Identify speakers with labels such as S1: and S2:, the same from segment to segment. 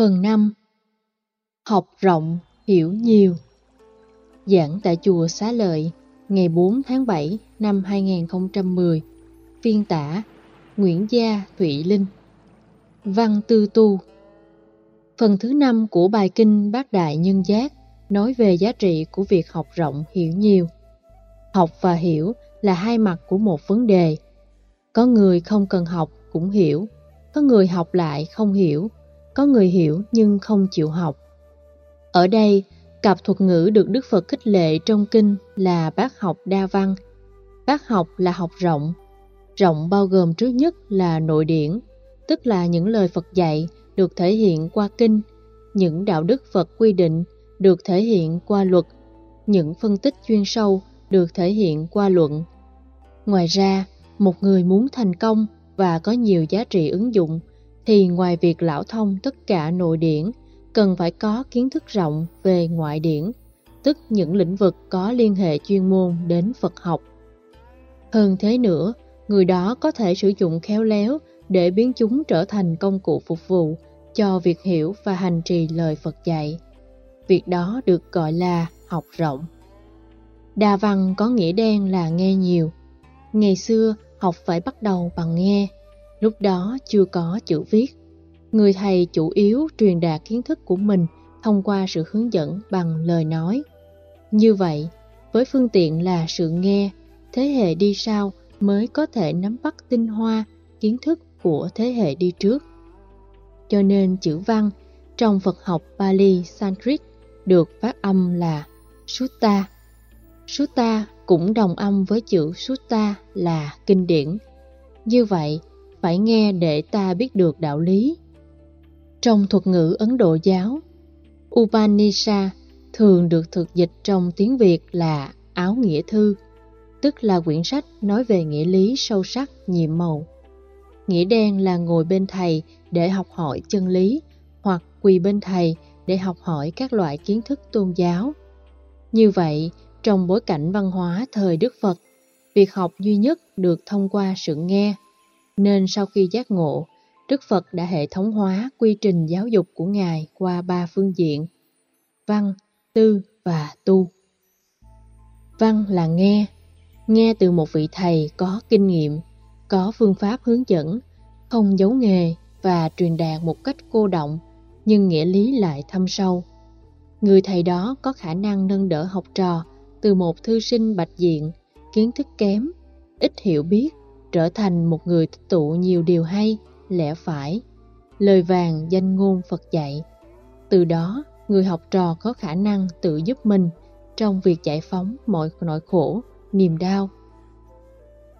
S1: Phần 5 Học rộng, hiểu nhiều. Giảng tại chùa Xá Lợi ngày 4 tháng 7 năm 2010 Phiên tả Nguyễn Gia Thụy Linh. Văn Tư Tu. Phần thứ năm của bài kinh Bát Đại Nhân Giác nói về giá trị của việc học rộng hiểu nhiều. Học và hiểu là hai mặt của một vấn đề. Có người không cần học cũng hiểu, có người học lại không hiểu, có người hiểu nhưng không chịu học. Ở đây, cặp thuật ngữ được Đức Phật khích lệ trong kinh là bác học đa văn. Bác học là học rộng. Rộng bao gồm trước nhất là nội điển, tức là những lời Phật dạy được thể hiện qua kinh, những đạo đức Phật quy định được thể hiện qua luật, những phân tích chuyên sâu được thể hiện qua luận. Ngoài ra, một người muốn thành công và có nhiều giá trị ứng dụng thì ngoài việc lão thông tất cả nội điển, cần phải có kiến thức rộng về ngoại điển, tức những lĩnh vực có liên hệ chuyên môn đến Phật học. Hơn thế nữa, người đó có thể sử dụng khéo léo để biến chúng trở thành công cụ phục vụ cho việc hiểu và hành trì lời Phật dạy. Việc đó được gọi là học rộng. Đa văn có nghĩa đen là nghe nhiều. Ngày xưa, học phải bắt đầu bằng nghe. Lúc đó chưa có chữ viết. Người thầy chủ yếu truyền đạt kiến thức của mình thông qua sự hướng dẫn bằng lời nói. Như vậy, với phương tiện là sự nghe, thế hệ đi sau mới có thể nắm bắt tinh hoa, kiến thức của thế hệ đi trước. Cho nên chữ văn trong Phật học Pali Sanskrit được phát âm là Sutta. Sutta cũng đồng âm với chữ Sutta là kinh điển. Như vậy, phải nghe để ta biết được đạo lý. Trong thuật ngữ Ấn Độ giáo, Upanishad thường được thực dịch trong tiếng Việt là áo nghĩa thư, tức là quyển sách nói về nghĩa lý sâu sắc, nhiệm màu. Nghĩa đen là ngồi bên thầy để học hỏi chân lý hoặc quỳ bên thầy để học hỏi các loại kiến thức tôn giáo. Như vậy, trong bối cảnh văn hóa thời Đức Phật, việc học duy nhất được thông qua sự nghe, nên sau khi giác ngộ, Đức Phật đã hệ thống hóa quy trình giáo dục của Ngài qua ba phương diện, văn, tư và tu. Văn là nghe, nghe từ một vị thầy có kinh nghiệm, có phương pháp hướng dẫn, không giấu nghề và truyền đạt một cách cô động nhưng nghĩa lý lại thâm sâu. Người thầy đó có khả năng nâng đỡ học trò từ một thư sinh bạch diện, kiến thức kém, ít hiểu biết, trở thành một người tích tụ nhiều điều hay, lẽ phải, lời vàng danh ngôn Phật dạy. Từ đó, người học trò có khả năng tự giúp mình trong việc giải phóng mọi nỗi khổ, niềm đau.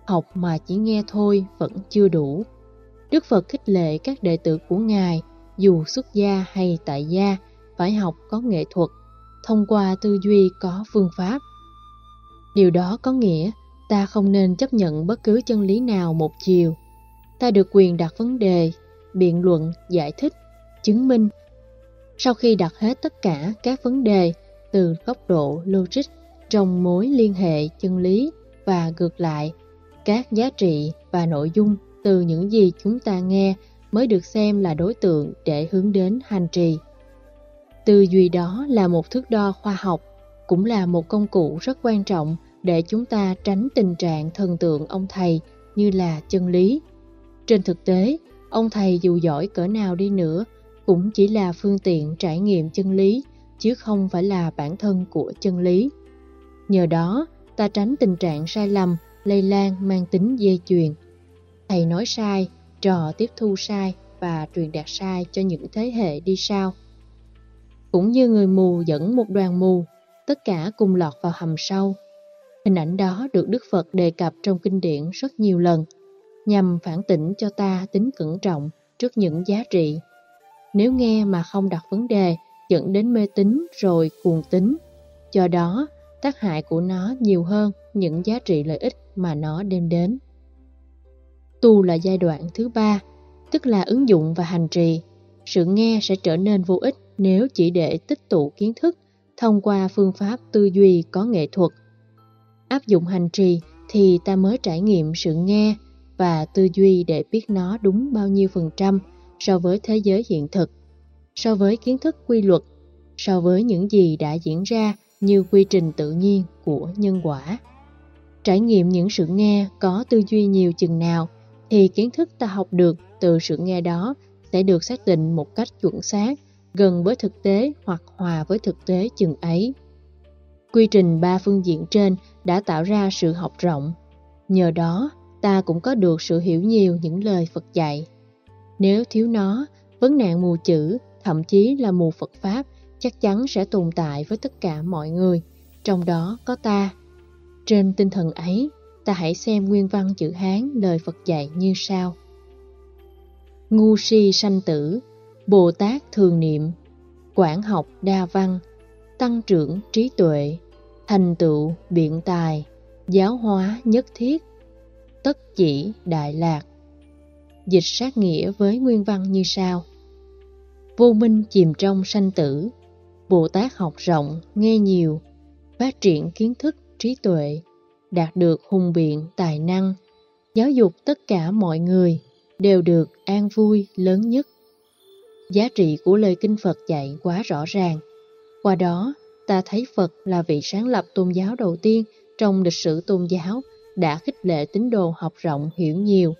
S1: Học mà chỉ nghe thôi vẫn chưa đủ. Đức Phật khích lệ các đệ tử của Ngài dù xuất gia hay tại gia, phải học có nghệ thuật, thông qua tư duy có phương pháp. Điều đó có nghĩa ta không nên chấp nhận bất cứ chân lý nào một chiều. Ta được quyền đặt vấn đề, biện luận, giải thích, chứng minh. Sau khi đặt hết tất cả các vấn đề từ góc độ logic trong mối liên hệ chân lý và ngược lại, các giá trị và nội dung từ những gì chúng ta nghe mới được xem là đối tượng để hướng đến hành trì. Tư duy đó là một thước đo khoa học, cũng là một công cụ rất quan trọng để chúng ta tránh tình trạng thần tượng ông thầy như là chân lý. Trên thực tế, ông thầy dù giỏi cỡ nào đi nữa cũng chỉ là phương tiện trải nghiệm chân lý chứ không phải là bản thân của chân lý. Nhờ đó, ta tránh tình trạng sai lầm, lây lan mang tính dây chuyền. Thầy nói sai trò tiếp thu sai và truyền đạt sai cho những thế hệ đi sau. Cũng như người mù dẫn một đoàn mù, tất cả cùng lọt vào hầm sâu. Hình ảnh đó được Đức Phật đề cập trong kinh điển rất nhiều lần, nhằm phản tỉnh cho ta tính cẩn trọng trước những giá trị. Nếu nghe mà không đặt vấn đề, dẫn đến mê tín rồi cuồng tín. Do đó, tác hại của nó nhiều hơn những giá trị lợi ích mà nó đem đến. Tu là giai đoạn thứ ba, tức là ứng dụng và hành trì. Sự nghe sẽ trở nên vô ích nếu chỉ để tích tụ kiến thức thông qua phương pháp tư duy có nghệ thuật. Áp dụng hành trì thì ta mới trải nghiệm sự nghe và tư duy để biết nó đúng bao nhiêu phần trăm so với thế giới hiện thực. so với kiến thức quy luật, so với những gì đã diễn ra như quy trình tự nhiên của nhân quả. Trải nghiệm những sự nghe có tư duy nhiều chừng nào thì kiến thức ta học được từ sự nghe đó sẽ được xác định một cách chuẩn xác, gần với thực tế hoặc hòa với thực tế chừng ấy. Quy trình ba phương diện trên đã tạo ra sự học rộng. Nhờ đó, ta cũng có được sự hiểu nhiều những lời Phật dạy. Nếu thiếu nó, vấn nạn mù chữ, thậm chí là mù Phật Pháp chắc chắn sẽ tồn tại với tất cả mọi người, trong đó có ta. Trên tinh thần ấy, ta hãy xem nguyên văn chữ Hán lời Phật dạy như sau. Ngu si sanh tử, Bồ Tát thường niệm, quản học đa văn, tăng trưởng trí tuệ, thành tựu biện tài, giáo hóa nhất thiết, tất chỉ đại lạc. Dịch sát nghĩa với nguyên văn như sau. Vô minh chìm trong sanh tử, Bồ Tát học rộng, nghe nhiều, phát triển kiến thức, trí tuệ, đạt được hùng biện, tài năng, giáo dục tất cả mọi người đều được an vui lớn nhất. Giá trị của lời kinh Phật dạy quá rõ ràng. Qua đó, ta thấy Phật là vị sáng lập tôn giáo đầu tiên trong lịch sử tôn giáo đã khích lệ tín đồ học rộng hiểu nhiều.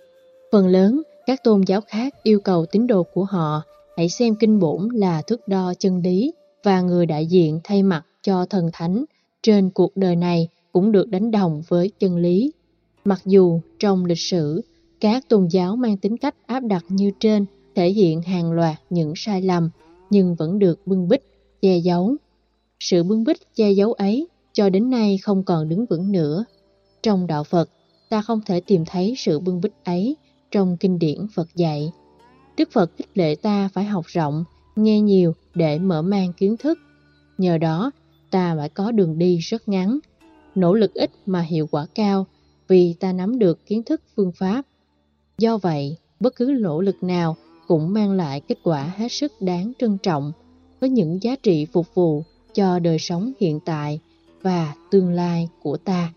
S1: Phần lớn, các tôn giáo khác yêu cầu tín đồ của họ hãy xem kinh bổn là thước đo chân lý và người đại diện thay mặt cho thần thánh trên cuộc đời này cũng được đánh đồng với chân lý. Mặc dù trong lịch sử, các tôn giáo mang tính cách áp đặt như trên thể hiện hàng loạt những sai lầm nhưng vẫn được bưng bích, che giấu. Sự bưng bích che giấu ấy cho đến nay không còn đứng vững nữa. Trong đạo Phật, ta không thể tìm thấy sự bưng bích ấy trong kinh điển Phật dạy. Đức Phật khích lệ ta phải học rộng, nghe nhiều để mở mang kiến thức. Nhờ đó, ta phải có đường đi rất ngắn, nỗ lực ít mà hiệu quả cao vì ta nắm được kiến thức phương pháp. Do vậy, bất cứ nỗ lực nào cũng mang lại kết quả hết sức đáng trân trọng với những giá trị phục vụ cho đời sống hiện tại và tương lai của ta.